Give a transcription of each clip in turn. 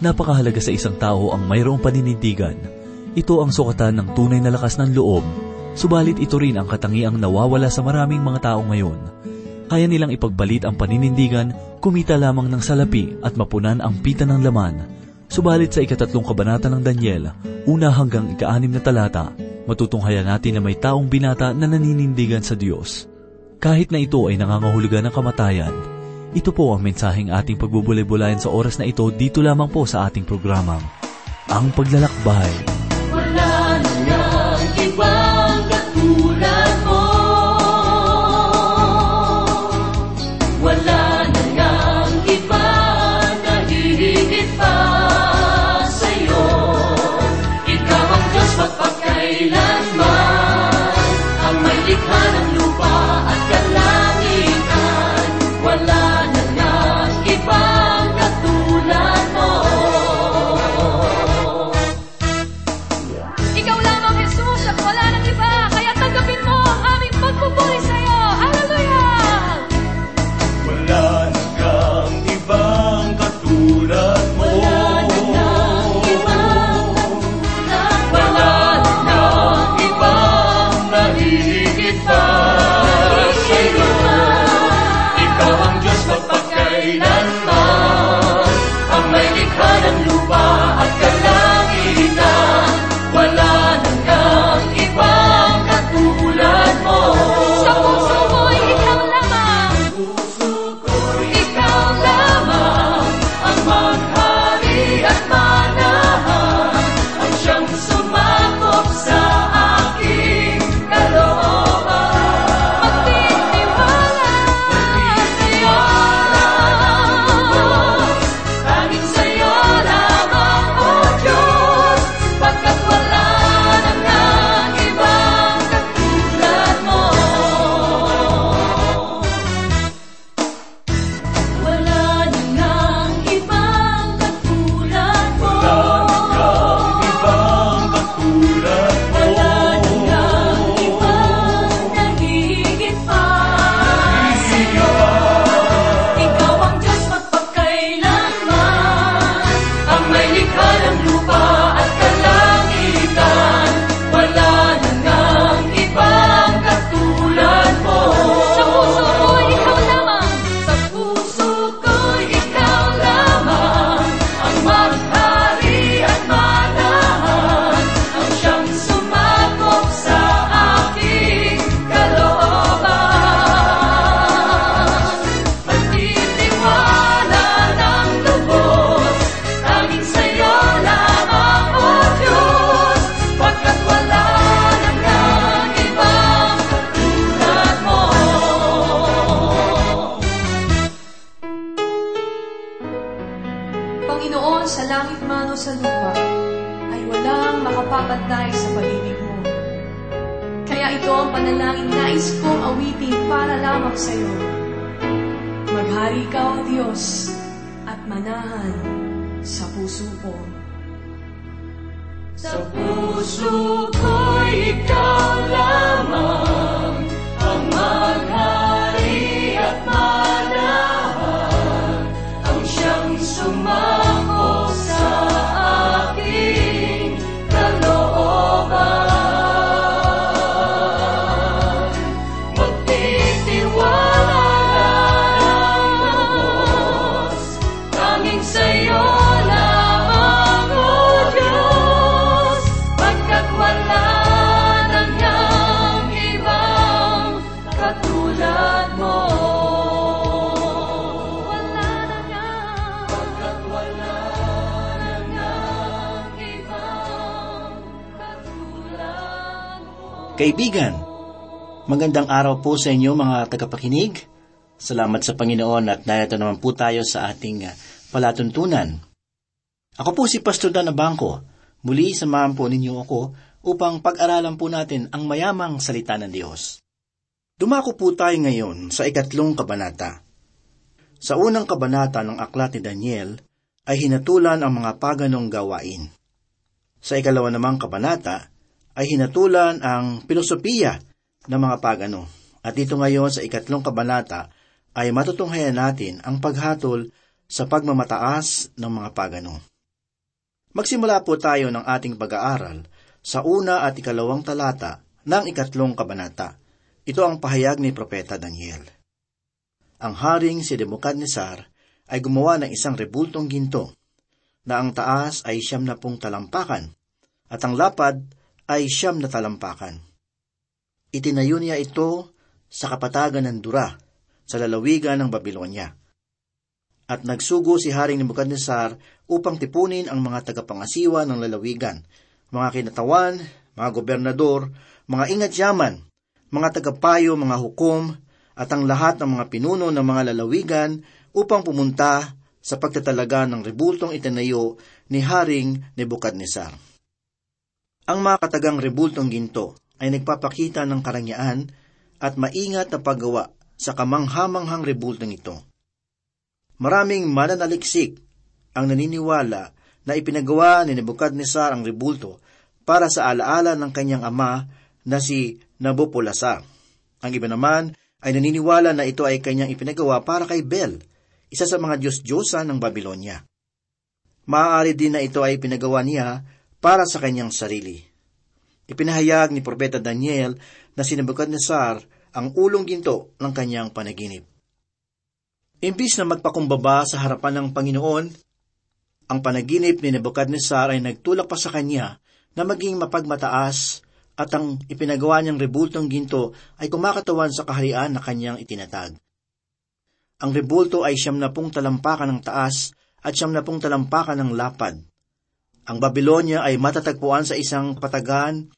Napakahalaga sa isang tao ang mayroong paninindigan. Ito ang sukatan ng tunay na lakas ng loob, subalit ito rin ang katangiang nawawala sa maraming mga tao ngayon. Kaya nilang ipagbalit ang paninindigan, kumita lamang ng salapi at mapunan ang pita ng laman. Subalit sa ikatatlong kabanata ng Daniel, una hanggang ikaanim na talata, matutunghayan natin na may taong binata na naninindigan sa Diyos. Kahit na ito ay nangangahulugan ng kamatayan, ito po ang mensaheng ating pagbubulay-bulayan sa oras na ito dito lamang po sa ating programang, Ang Paglalakbay. Kaibigan, magandang araw po sa inyo mga tagapakinig. Salamat sa Panginoon at narito naman po tayo sa ating ah, palatuntunan. Ako po si Pastor Dan Abangco. Muli samahan po ninyo ako upang pag-aralan po natin ang mayamang salita ng Diyos. Dumako po tayo ngayon sa ikatlong kabanata. Sa unang kabanata ng aklat ni Daniel ay hinatulan ang mga paganong gawain. Sa ikalawa namang kabanata ay hinatulan ang pilosopiya ng mga pagano. At dito ngayon sa ikatlong kabanata ay matutunghayan natin ang paghatol sa pagmamataas ng mga pagano. Magsimula po tayo ng ating pag-aaral sa una at ikalawang talata ng ikatlong kabanata. Ito ang pahayag ni Propeta Daniel. Ang haring si Nebuchadnezzar ay gumawa ng isang rebultong ginto na ang taas ay siyam na pung talampakan at ang lapad ay siyam na talampakan. Itinayo niya ito sa kapatagan ng Dura, sa lalawigan ng Babylonia. At nagsugo si Haring Nebuchadnezzar upang tipunin ang mga tagapangasiwa ng lalawigan, mga kinatawan, mga gobernador, mga ingat yaman, mga tagapayo, mga hukom, at ang lahat ng mga pinuno ng mga lalawigan upang pumunta sa pagtatalaga ng rebultong itinayo ni Haring Nebuchadnezzar. Ang mga katagang rebultong ginto ay nagpapakita ng karangyaan at maingat na paggawa sa kamanghamanghang rebultong ito. Maraming mananaliksik ang naniniwala na ipinagawa ni Nebuchadnezzar ang rebulto para sa alaala ng kanyang ama na si Nabopolassar. Ang iba naman ay naniniwala na ito ay kanyang ipinagawa para kay Bel, isa sa mga Diyos-Diyosa ng Babylonia. Maaari din na ito ay pinagawa niya para sa kanyang sarili. Ipinahayag ni Propeta Daniel na si Nebuchadnezzar ang ulong ginto ng kanyang panaginip. Imbis na magpakumbaba sa harapan ng Panginoon, ang panaginip ni Nebuchadnezzar ay nagtulak pa sa kanya na maging mapagmataas at ang ipinagawa niyang rebultong ginto ay kumakatawan sa kaharian na kanyang itinatag. Ang rebulto ay siyam na pung talampakan ng taas at siyam na pung talampakan ng lapad. Ang Babylonia ay matatagpuan sa isang patagan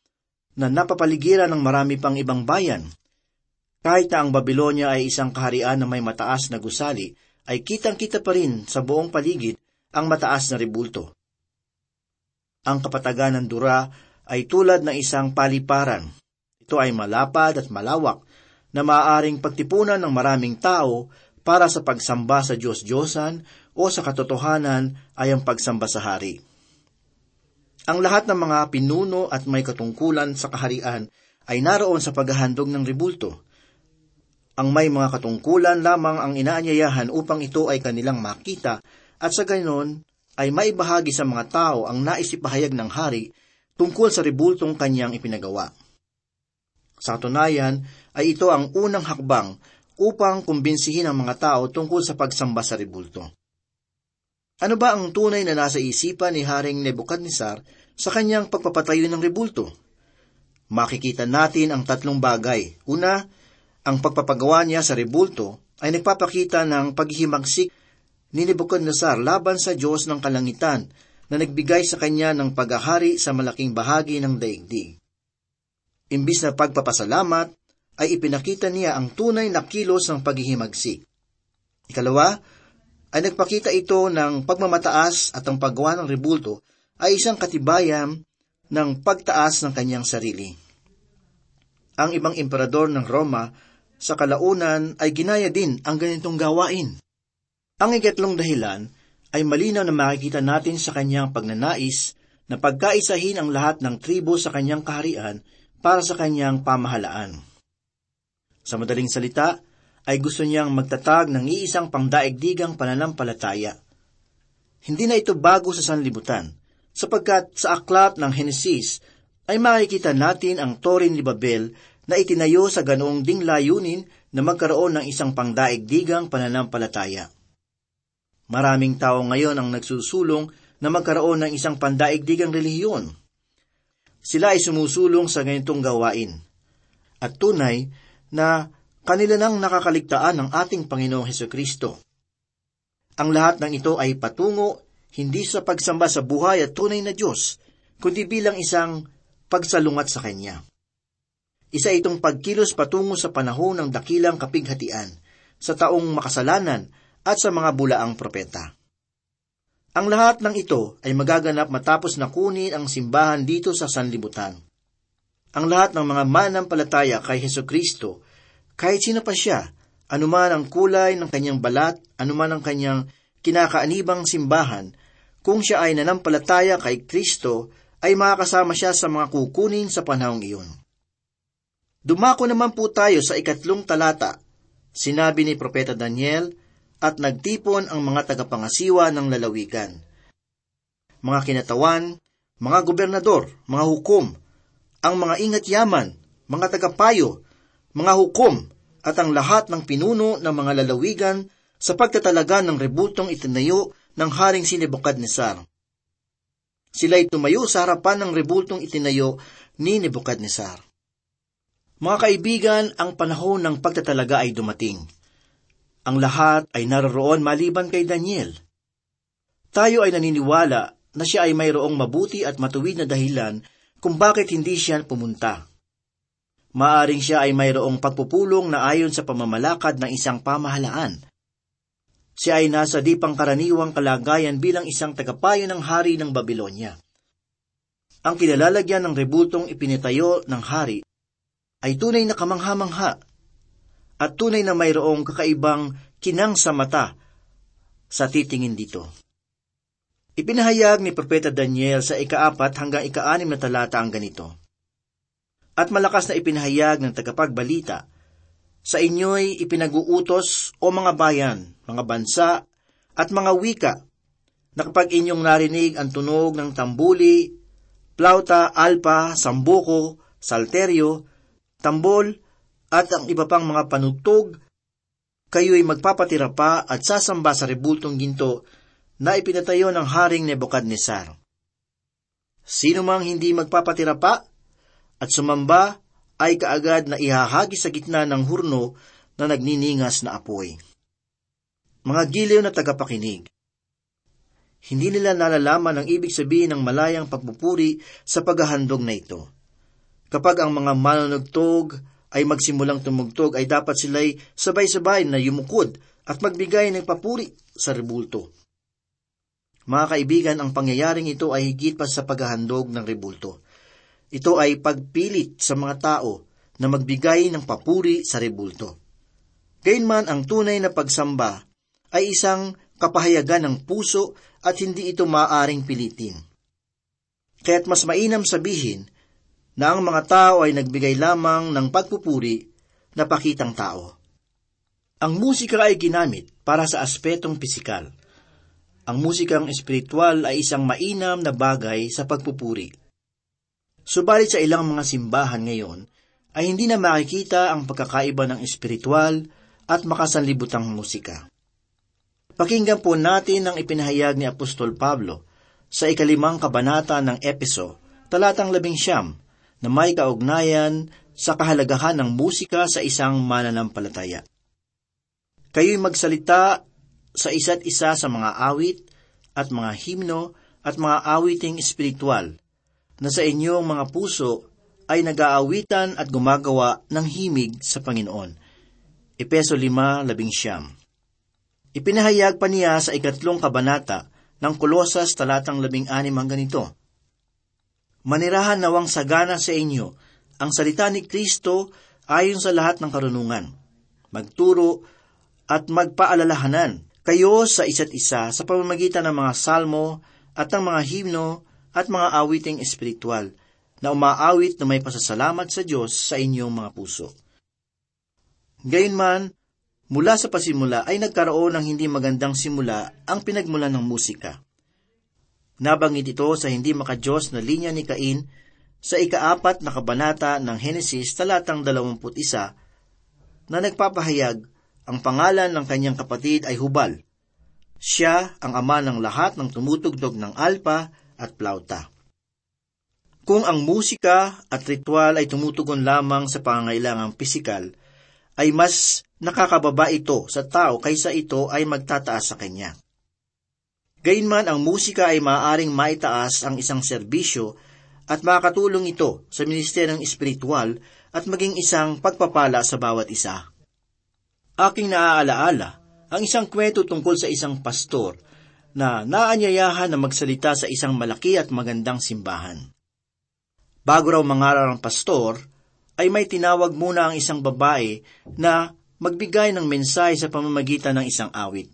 na napapaligiran ng marami pang ibang bayan – kahit na ang Babylonia ay isang kaharian na may mataas na gusali, ay kitang-kita pa rin sa buong paligid ang mataas na ribulto. Ang kapatagan ng Dura ay tulad ng isang paliparan. Ito ay malapad at malawak na maaaring pagtipunan ng maraming tao para sa pagsamba sa Diyos-Diyosan o sa katotohanan ay ang pagsamba sa hari. Ang lahat ng mga pinuno at may katungkulan sa kaharian ay naroon sa paghahandog ng ribulto ang may mga katungkulan lamang ang inaanyayahan upang ito ay kanilang makita at sa ganon ay maibahagi sa mga tao ang naisipahayag ng hari tungkol sa ribultong kanyang ipinagawa. Sa katunayan ay ito ang unang hakbang upang kumbinsihin ang mga tao tungkol sa pagsamba sa ribulto. Ano ba ang tunay na nasa isipan ni Haring Nebuchadnezzar sa kanyang pagpapatayo ng ribulto? Makikita natin ang tatlong bagay. Una, ang pagpapagawa niya sa rebulto ay nagpapakita ng paghihimagsik ni Nebuchadnezzar laban sa Diyos ng kalangitan na nagbigay sa kanya ng paghahari sa malaking bahagi ng daigdig. Imbis na pagpapasalamat, ay ipinakita niya ang tunay na kilos ng paghihimagsik. Ikalawa, ay nagpakita ito ng pagmamataas at ang paggawa ng rebulto ay isang katibayan ng pagtaas ng kanyang sarili. Ang ibang emperador ng Roma sa kalaunan ay ginaya din ang ganitong gawain. Ang ikatlong dahilan ay malinaw na makikita natin sa kanyang pagnanais na pagkaisahin ang lahat ng tribo sa kanyang kaharian para sa kanyang pamahalaan. Sa madaling salita, ay gusto niyang magtatag ng iisang pangdaigdigang pananampalataya. Hindi na ito bago sa sanlibutan, sapagkat sa aklat ng Henesis ay makikita natin ang Torin ni Babel na itinayo sa ganoong ding layunin na magkaroon ng isang pangdaigdigang pananampalataya. Maraming tao ngayon ang nagsusulong na magkaroon ng isang pandaigdigang relihiyon. Sila ay sumusulong sa ganitong gawain. At tunay na kanila nang nakakaligtaan ng ating Panginoong Heso Kristo. Ang lahat ng ito ay patungo hindi sa pagsamba sa buhay at tunay na Diyos, kundi bilang isang pagsalungat sa Kanya. Isa itong pagkilos patungo sa panahon ng dakilang kapighatian, sa taong makasalanan at sa mga bulaang propeta. Ang lahat ng ito ay magaganap matapos na kunin ang simbahan dito sa sanlibutan. Ang lahat ng mga manampalataya kay Heso Kristo, kahit sino pa siya, anuman ang kulay ng kanyang balat, anuman ang kanyang kinakaanibang simbahan, kung siya ay nanampalataya kay Kristo, ay makakasama siya sa mga kukunin sa panahong iyon. Dumako naman po tayo sa ikatlong talata. Sinabi ni Propeta Daniel, at nagtipon ang mga tagapangasiwa ng lalawigan. mga kinatawan, mga gobernador, mga hukom, ang mga ingat yaman, mga tagapayo, mga hukom, at ang lahat ng pinuno ng mga lalawigan sa pagtatalaga ng rebultong itinayo ng Haring si Nebuchadnezzar. Sila'y tumayo sa harapan ng rebultong itinayo ni Nebuchadnezzar. Mga kaibigan, ang panahon ng pagtatalaga ay dumating. Ang lahat ay naroroon maliban kay Daniel. Tayo ay naniniwala na siya ay mayroong mabuti at matuwid na dahilan kung bakit hindi siya pumunta. Maaring siya ay mayroong pagpupulong na ayon sa pamamalakad ng isang pamahalaan. Siya ay nasa di pangkaraniwang kalagayan bilang isang tagapayo ng hari ng Babylonia. Ang kinalalagyan ng rebultong ipinitayo ng hari ay tunay na kamangha-mangha at tunay na mayroong kakaibang kinang sa mata sa titingin dito. Ipinahayag ni Propeta Daniel sa ikaapat hanggang ikaanim na talata ang ganito. At malakas na ipinahayag ng tagapagbalita, sa inyo'y ipinag-uutos o mga bayan, mga bansa, at mga wika, na kapag inyong narinig ang tunog ng tambuli, plauta, alpa, sambuko, salteryo, tambol, at ang iba pang mga panugtog, kayo'y magpapatira pa at sasamba sa rebultong ginto na ipinatayo ng Haring Nebukadnesar. Sino mang hindi magpapatira pa at sumamba ay kaagad na ihahagi sa gitna ng hurno na nagniningas na apoy. Mga giliw na tagapakinig, hindi nila nalalaman ang ibig sabihin ng malayang pagpupuri sa paghahandog na ito. Kapag ang mga manunugtog ay magsimulang tumugtog ay dapat sila'y sabay-sabay na yumukod at magbigay ng papuri sa rebulto. Mga kaibigan, ang pangyayaring ito ay higit pa sa paghahandog ng rebulto. Ito ay pagpilit sa mga tao na magbigay ng papuri sa rebulto. Gayunman ang tunay na pagsamba ay isang kapahayagan ng puso at hindi ito maaring pilitin. Kaya't mas mainam sabihin na ang mga tao ay nagbigay lamang ng pagpupuri na pakitang tao. Ang musika ay ginamit para sa aspetong pisikal – ang musikang espiritual ay isang mainam na bagay sa pagpupuri. Subalit sa ilang mga simbahan ngayon, ay hindi na makikita ang pagkakaiba ng espiritual at makasanlibutang musika. Pakinggan po natin ang ipinahayag ni Apostol Pablo sa ikalimang kabanata ng Epeso, talatang labing siyam, na may kaugnayan sa kahalagahan ng musika sa isang mananampalataya. Kayo'y magsalita sa isa't isa sa mga awit at mga himno at mga awiting espiritual na sa inyong mga puso ay nag-aawitan at gumagawa ng himig sa Panginoon. Epeso 5.11 Ipinahayag pa niya sa ikatlong kabanata ng Kolosas talatang 16 hanggang ganito. Manirahan nawang sagana sa inyo ang salita ni Kristo ayon sa lahat ng karunungan. Magturo at magpaalalahanan kayo sa isa't isa sa pamamagitan ng mga salmo at ng mga himno at mga awiting espiritual na umaawit na may pasasalamat sa Diyos sa inyong mga puso. Gayunman, mula sa pasimula ay nagkaroon ng hindi magandang simula ang pinagmula ng musika. Nabanggit ito sa hindi makajos na linya ni Cain sa ikaapat na kabanata ng Henesis talatang 21 na nagpapahayag ang pangalan ng kanyang kapatid ay Hubal. Siya ang ama ng lahat ng tumutugtog ng alpa at plauta. Kung ang musika at ritual ay tumutugon lamang sa pangangailangang pisikal, ay mas nakakababa ito sa tao kaysa ito ay magtataas sa kanya. Gayunman ang musika ay maaaring maitaas ang isang serbisyo at makakatulong ito sa ministeryong espiritual at maging isang pagpapala sa bawat isa aking naaalaala ang isang kwento tungkol sa isang pastor na naanyayahan na magsalita sa isang malaki at magandang simbahan. Bago raw mangaral ang pastor, ay may tinawag muna ang isang babae na magbigay ng mensahe sa pamamagitan ng isang awit.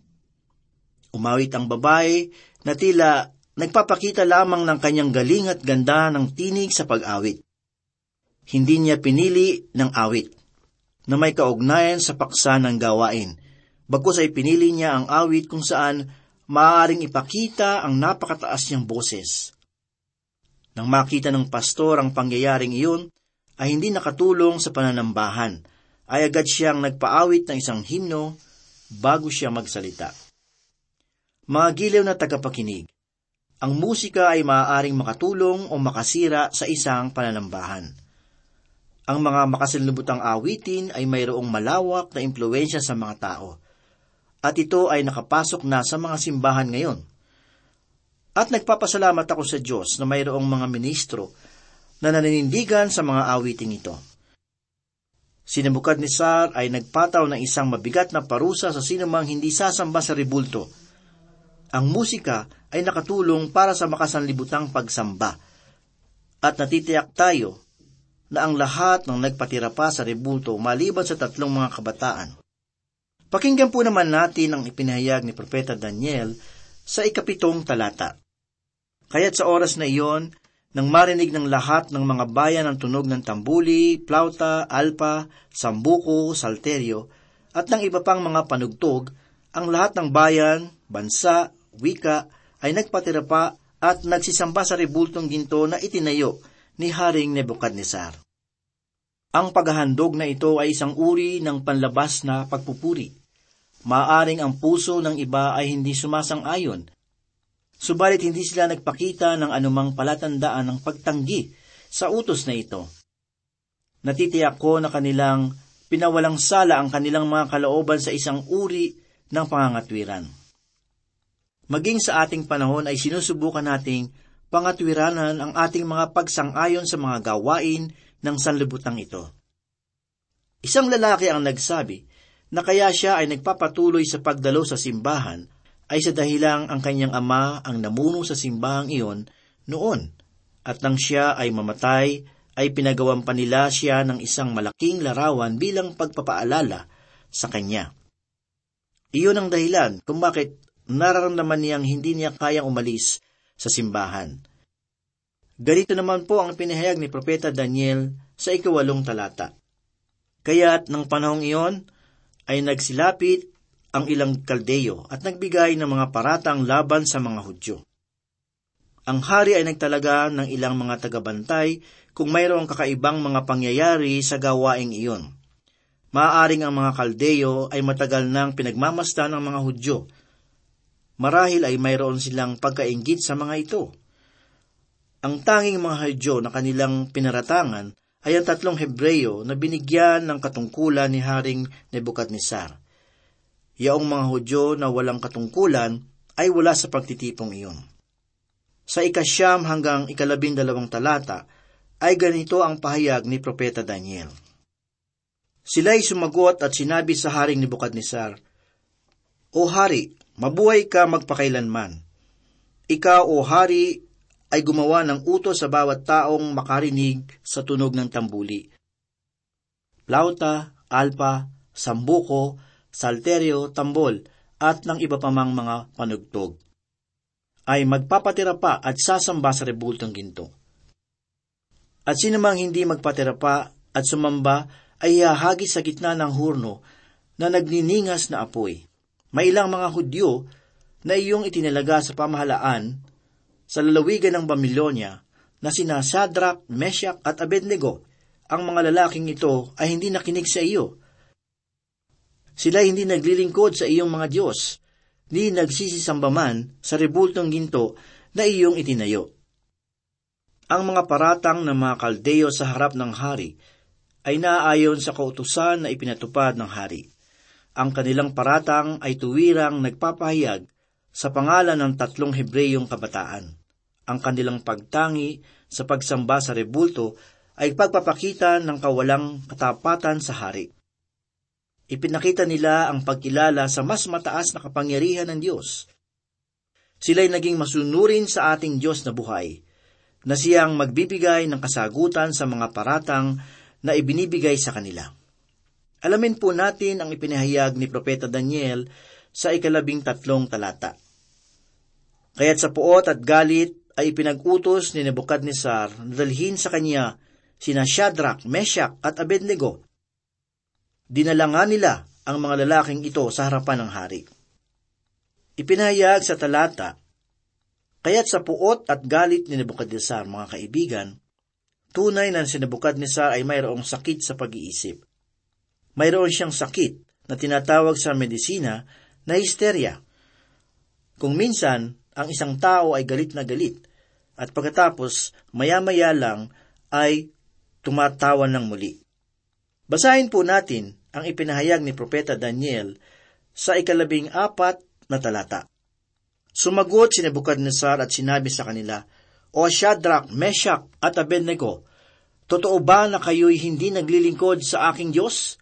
Umawit ang babae na tila nagpapakita lamang ng kanyang galing at ganda ng tinig sa pag-awit. Hindi niya pinili ng awit na may kaugnayan sa paksa ng gawain. Bagkus ay pinili niya ang awit kung saan maaaring ipakita ang napakataas niyang boses. Nang makita ng pastor ang pangyayaring iyon, ay hindi nakatulong sa pananambahan, ay agad siyang nagpaawit ng isang himno bago siya magsalita. Mga giliw na tagapakinig, ang musika ay maaaring makatulong o makasira sa isang pananambahan. Ang mga makasalubutang awitin ay mayroong malawak na impluensya sa mga tao. At ito ay nakapasok na sa mga simbahan ngayon. At nagpapasalamat ako sa Diyos na mayroong mga ministro na naninindigan sa mga awiting ito. Sinabukad ni Sar ay nagpataw ng isang mabigat na parusa sa sinumang hindi sasamba sa ribulto. Ang musika ay nakatulong para sa makasanlibutang pagsamba. At natitiyak tayo na ang lahat ng nagpatira pa sa ribulto maliban sa tatlong mga kabataan. Pakinggan po naman natin ang ipinahayag ni Propeta Daniel sa ikapitong talata. Kaya't sa oras na iyon, nang marinig ng lahat ng mga bayan ang tunog ng tambuli, plauta, alpa, sambuko, salterio, at ng iba pang mga panugtog, ang lahat ng bayan, bansa, wika, ay nagpatira pa at nagsisamba sa rebultong ginto na itinayo ni Haring Nebuchadnezzar. Ang paghahandog na ito ay isang uri ng panlabas na pagpupuri. Maaring ang puso ng iba ay hindi sumasang-ayon, subalit hindi sila nagpakita ng anumang palatandaan ng pagtanggi sa utos na ito. Natitiyak ko na kanilang pinawalang sala ang kanilang mga kalooban sa isang uri ng pangangatwiran. Maging sa ating panahon ay sinusubukan nating pangatwiranan ang ating mga pagsang-ayon sa mga gawain ng sanlibutang ito. Isang lalaki ang nagsabi na kaya siya ay nagpapatuloy sa pagdalo sa simbahan ay sa dahilang ang kanyang ama ang namuno sa simbahang iyon noon at nang siya ay mamatay ay pinagawan pa nila siya ng isang malaking larawan bilang pagpapaalala sa kanya. Iyon ang dahilan kung bakit nararamdaman niyang hindi niya kayang umalis sa simbahan. Ganito naman po ang pinahayag ni Propeta Daniel sa ikawalong talata. Kaya't ng panahong iyon ay nagsilapit ang ilang kaldeyo at nagbigay ng mga paratang laban sa mga Hudyo. Ang hari ay nagtalaga ng ilang mga tagabantay kung mayroong kakaibang mga pangyayari sa gawaing iyon. Maaaring ang mga kaldeyo ay matagal nang pinagmamasdan ng mga Hudyo Marahil ay mayroon silang pagkaingit sa mga ito. Ang tanging mga Hudyo na kanilang pinaratangan ay ang tatlong Hebreyo na binigyan ng katungkulan ni Haring Nebuchadnezzar. Yaong mga Hudyo na walang katungkulan ay wala sa pagtitipong iyon. Sa ikasyam hanggang ikalabing dalawang talata ay ganito ang pahayag ni Propeta Daniel. Sila'y sumagot at sinabi sa Haring Nebuchadnezzar, O Hari, Mabuhay ka magpakailanman. Ikaw, o hari, ay gumawa ng utos sa bawat taong makarinig sa tunog ng tambuli. Plauta, alpa, sambuko, salterio, tambol, at ng iba pa mang mga panugtog. Ay magpapatira pa at sasamba sa rebultong ginto. At sinamang hindi magpatira pa at sumamba ay hahagi sa gitna ng hurno na nagniningas na apoy. May ilang mga Hudyo na iyong itinalaga sa pamahalaan sa lalawigan ng Babylonia na sina Shadrach, Meshach at Abednego. Ang mga lalaking ito ay hindi nakinig sa iyo. Sila hindi naglilingkod sa iyong mga Diyos, ni nagsisisamba man sa rebultong ginto na iyong itinayo. Ang mga paratang ng mga kaldeyo sa harap ng hari ay naaayon sa kautusan na ipinatupad ng hari. Ang kanilang paratang ay tuwirang nagpapahayag sa pangalan ng tatlong Hebreyong kabataan. Ang kanilang pagtangi sa pagsamba sa rebulto ay pagpapakita ng kawalang katapatan sa hari. Ipinakita nila ang pagkilala sa mas mataas na kapangyarihan ng Diyos. Sila'y naging masunurin sa ating Diyos na buhay, na siyang magbibigay ng kasagutan sa mga paratang na ibinibigay sa kanila. Alamin po natin ang ipinahayag ni Propeta Daniel sa ikalabing tatlong talata. Kaya't sa puot at galit ay ipinag-utos ni Nebuchadnezzar na dalhin sa kanya sina Shadrach, Meshach at Abednego. Dinala Dinalangan nila ang mga lalaking ito sa harapan ng hari. Ipinahayag sa talata, Kaya't sa puot at galit ni Nebuchadnezzar, mga kaibigan, tunay na si Nebuchadnezzar ay mayroong sakit sa pag-iisip. Mayroon siyang sakit na tinatawag sa medisina na histeria. Kung minsan, ang isang tao ay galit na galit, at pagkatapos, maya-maya lang ay tumatawan ng muli. Basahin po natin ang ipinahayag ni Propeta Daniel sa ikalabing apat na talata. Sumagot si Nebuchadnezzar at sinabi sa kanila, O Shadrach, Meshach at Abednego, totoo ba na kayo'y hindi naglilingkod sa aking Diyos?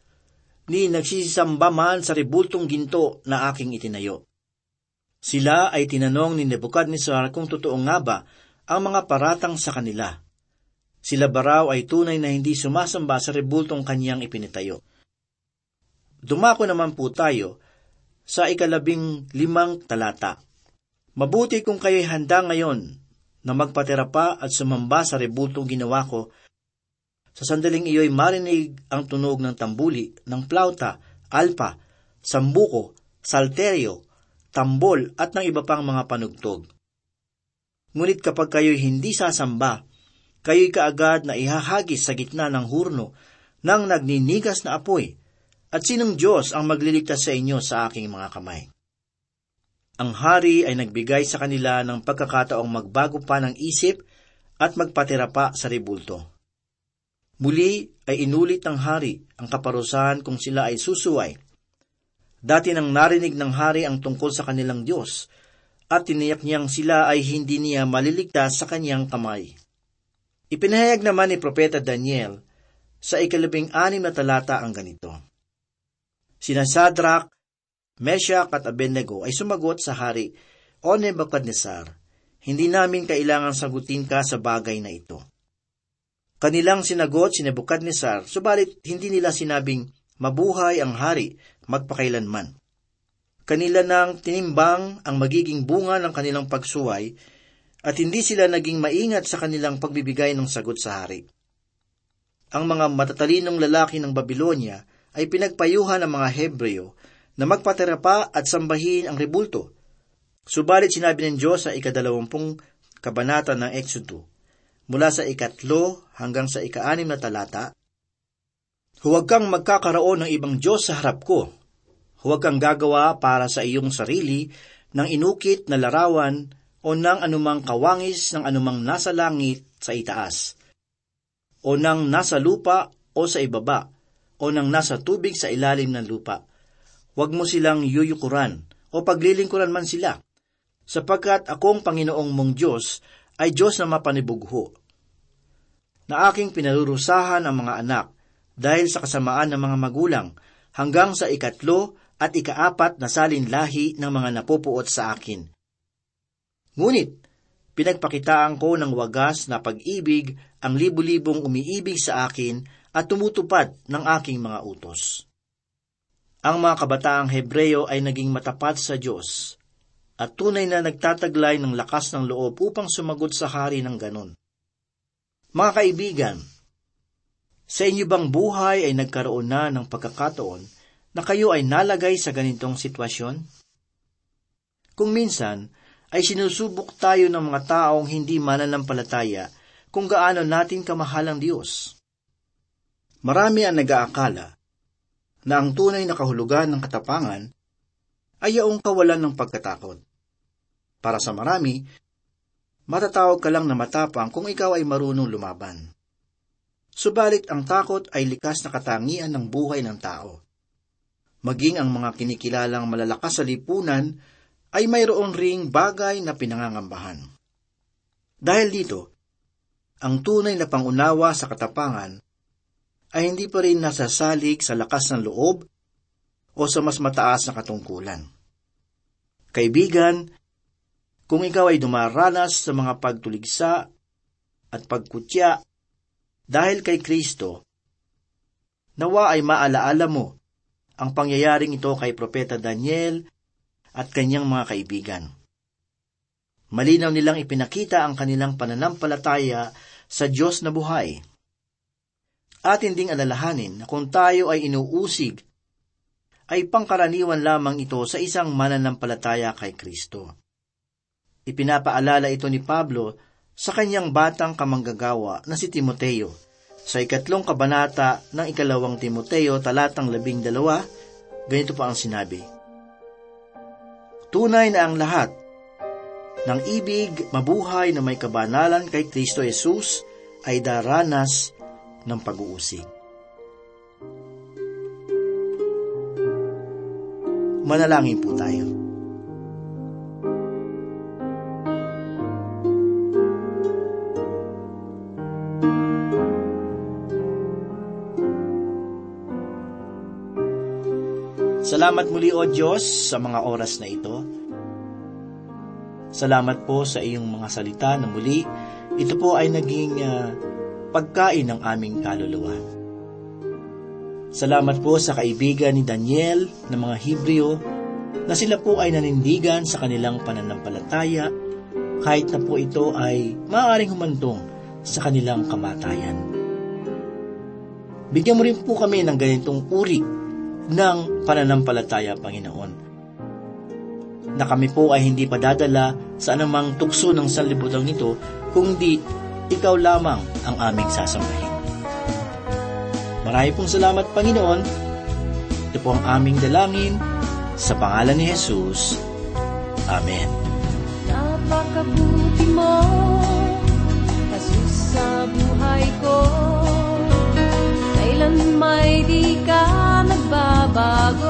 Ni nagsisamba man sa ribultong ginto na aking itinayo. Sila ay tinanong ni Nebuchadnezzar kung totoo nga ba ang mga paratang sa kanila. Sila baraw ay tunay na hindi sumasamba sa rebultong kanyang ipinitayo. Dumako naman po tayo sa ikalabing limang talata. Mabuti kung kayo'y handa ngayon na magpatira pa at sumamba sa rebultong ginawa ko. Sa sandaling iyo'y marinig ang tunog ng tambuli, ng plauta, alpa, sambuko, salterio, tambol at ng iba pang mga panugtog. Ngunit kapag kayo'y hindi sasamba, kayo'y kaagad na ihahagis sa gitna ng hurno ng nagninigas na apoy at sinong Diyos ang magliligtas sa inyo sa aking mga kamay? Ang hari ay nagbigay sa kanila ng pagkakataong magbago pa ng isip at magpatira pa sa ribulto. Muli ay inulit ng hari ang kaparusahan kung sila ay susuway. Dati nang narinig ng hari ang tungkol sa kanilang Diyos, at tiniyak niyang sila ay hindi niya maliligtas sa kanyang kamay. Ipinahayag naman ni Propeta Daniel sa ikalabing anim na talata ang ganito. Sina Sadrak, Meshach at Abednego ay sumagot sa hari, O Nebuchadnezzar, hindi namin kailangan sagutin ka sa bagay na ito. Kanilang sinagot si Nebuchadnezzar, subalit hindi nila sinabing, mabuhay ang hari, magpakailanman. Kanila nang tinimbang ang magiging bunga ng kanilang pagsuway at hindi sila naging maingat sa kanilang pagbibigay ng sagot sa hari. Ang mga matatalinong lalaki ng Babylonia ay pinagpayuhan ng mga Hebreo na magpatira pa at sambahin ang rebulto. Subalit sinabi ng Diyos sa ikadalawampung kabanata ng Exodo, mula sa ikatlo hanggang sa ikaanim na talata, Huwag kang magkakaroon ng ibang Diyos sa harap ko. Huwag kang gagawa para sa iyong sarili ng inukit na larawan o ng anumang kawangis ng anumang nasa langit sa itaas, o ng nasa lupa o sa ibaba, o ng nasa tubig sa ilalim ng lupa. Huwag mo silang yuyukuran o paglilingkuran man sila, sapagkat akong Panginoong mong Diyos ay Diyos na mapanibugho. Na aking pinarurusahan ang mga anak dahil sa kasamaan ng mga magulang hanggang sa ikatlo at ikaapat na salin lahi ng mga napupuot sa akin. Ngunit, pinagpakitaan ko ng wagas na pag-ibig ang libu-libong umiibig sa akin at tumutupad ng aking mga utos. Ang mga kabataang Hebreyo ay naging matapat sa Diyos at tunay na nagtataglay ng lakas ng loob upang sumagot sa hari ng ganon. Mga kaibigan, sa inyo bang buhay ay nagkaroon na ng pagkakataon na kayo ay nalagay sa ganitong sitwasyon? Kung minsan, ay sinusubok tayo ng mga taong hindi mananampalataya kung gaano natin kamahal ang Diyos. Marami ang nag-aakala na ang tunay na kahulugan ng katapangan ay yaong kawalan ng pagkatakot. Para sa marami, matatawag ka lang na matapang kung ikaw ay marunong lumaban. Subalit ang takot ay likas na katangian ng buhay ng tao. Maging ang mga kinikilalang malalakas sa lipunan ay mayroon ring bagay na pinangangambahan. Dahil dito, ang tunay na pangunawa sa katapangan ay hindi pa rin nasasalig sa lakas ng loob o sa mas mataas na katungkulan. Kaibigan, kung ikaw ay dumaranas sa mga pagtuligsa at pagkutya dahil kay Kristo, nawa ay maalaala mo ang pangyayaring ito kay Propeta Daniel at kanyang mga kaibigan. Malinaw nilang ipinakita ang kanilang pananampalataya sa Diyos na buhay atin ding alalahanin na kung tayo ay inuusig ay pangkaraniwan lamang ito sa isang mananampalataya kay Kristo. Ipinapaalala ito ni Pablo sa kanyang batang kamanggagawa na si Timoteo sa ikatlong kabanata ng ikalawang Timoteo talatang labing dalawa, ganito pa ang sinabi. Tunay na ang lahat ng ibig mabuhay na may kabanalan kay Kristo Jesus ay daranas ng pag-uusig. Manalangin po tayo. Salamat muli o Diyos sa mga oras na ito. Salamat po sa iyong mga salita na muli. Ito po ay naging uh, pagkain ng aming kaluluwa. Salamat po sa kaibigan ni Daniel ng mga Hebreo na sila po ay nanindigan sa kanilang pananampalataya kahit na po ito ay maaaring humantong sa kanilang kamatayan. Bigyan mo rin po kami ng ganitong uri ng pananampalataya, Panginoon. Na kami po ay hindi padadala sa anumang tukso ng sanlibutan nito, kundi ikaw lamang ang aming sasambahin. Marami pong salamat, Panginoon. Ito po ang aming dalangin sa pangalan ni Jesus. Amen. Napakabuti mo, Jesus sa buhay ko. Kailan may di ka bago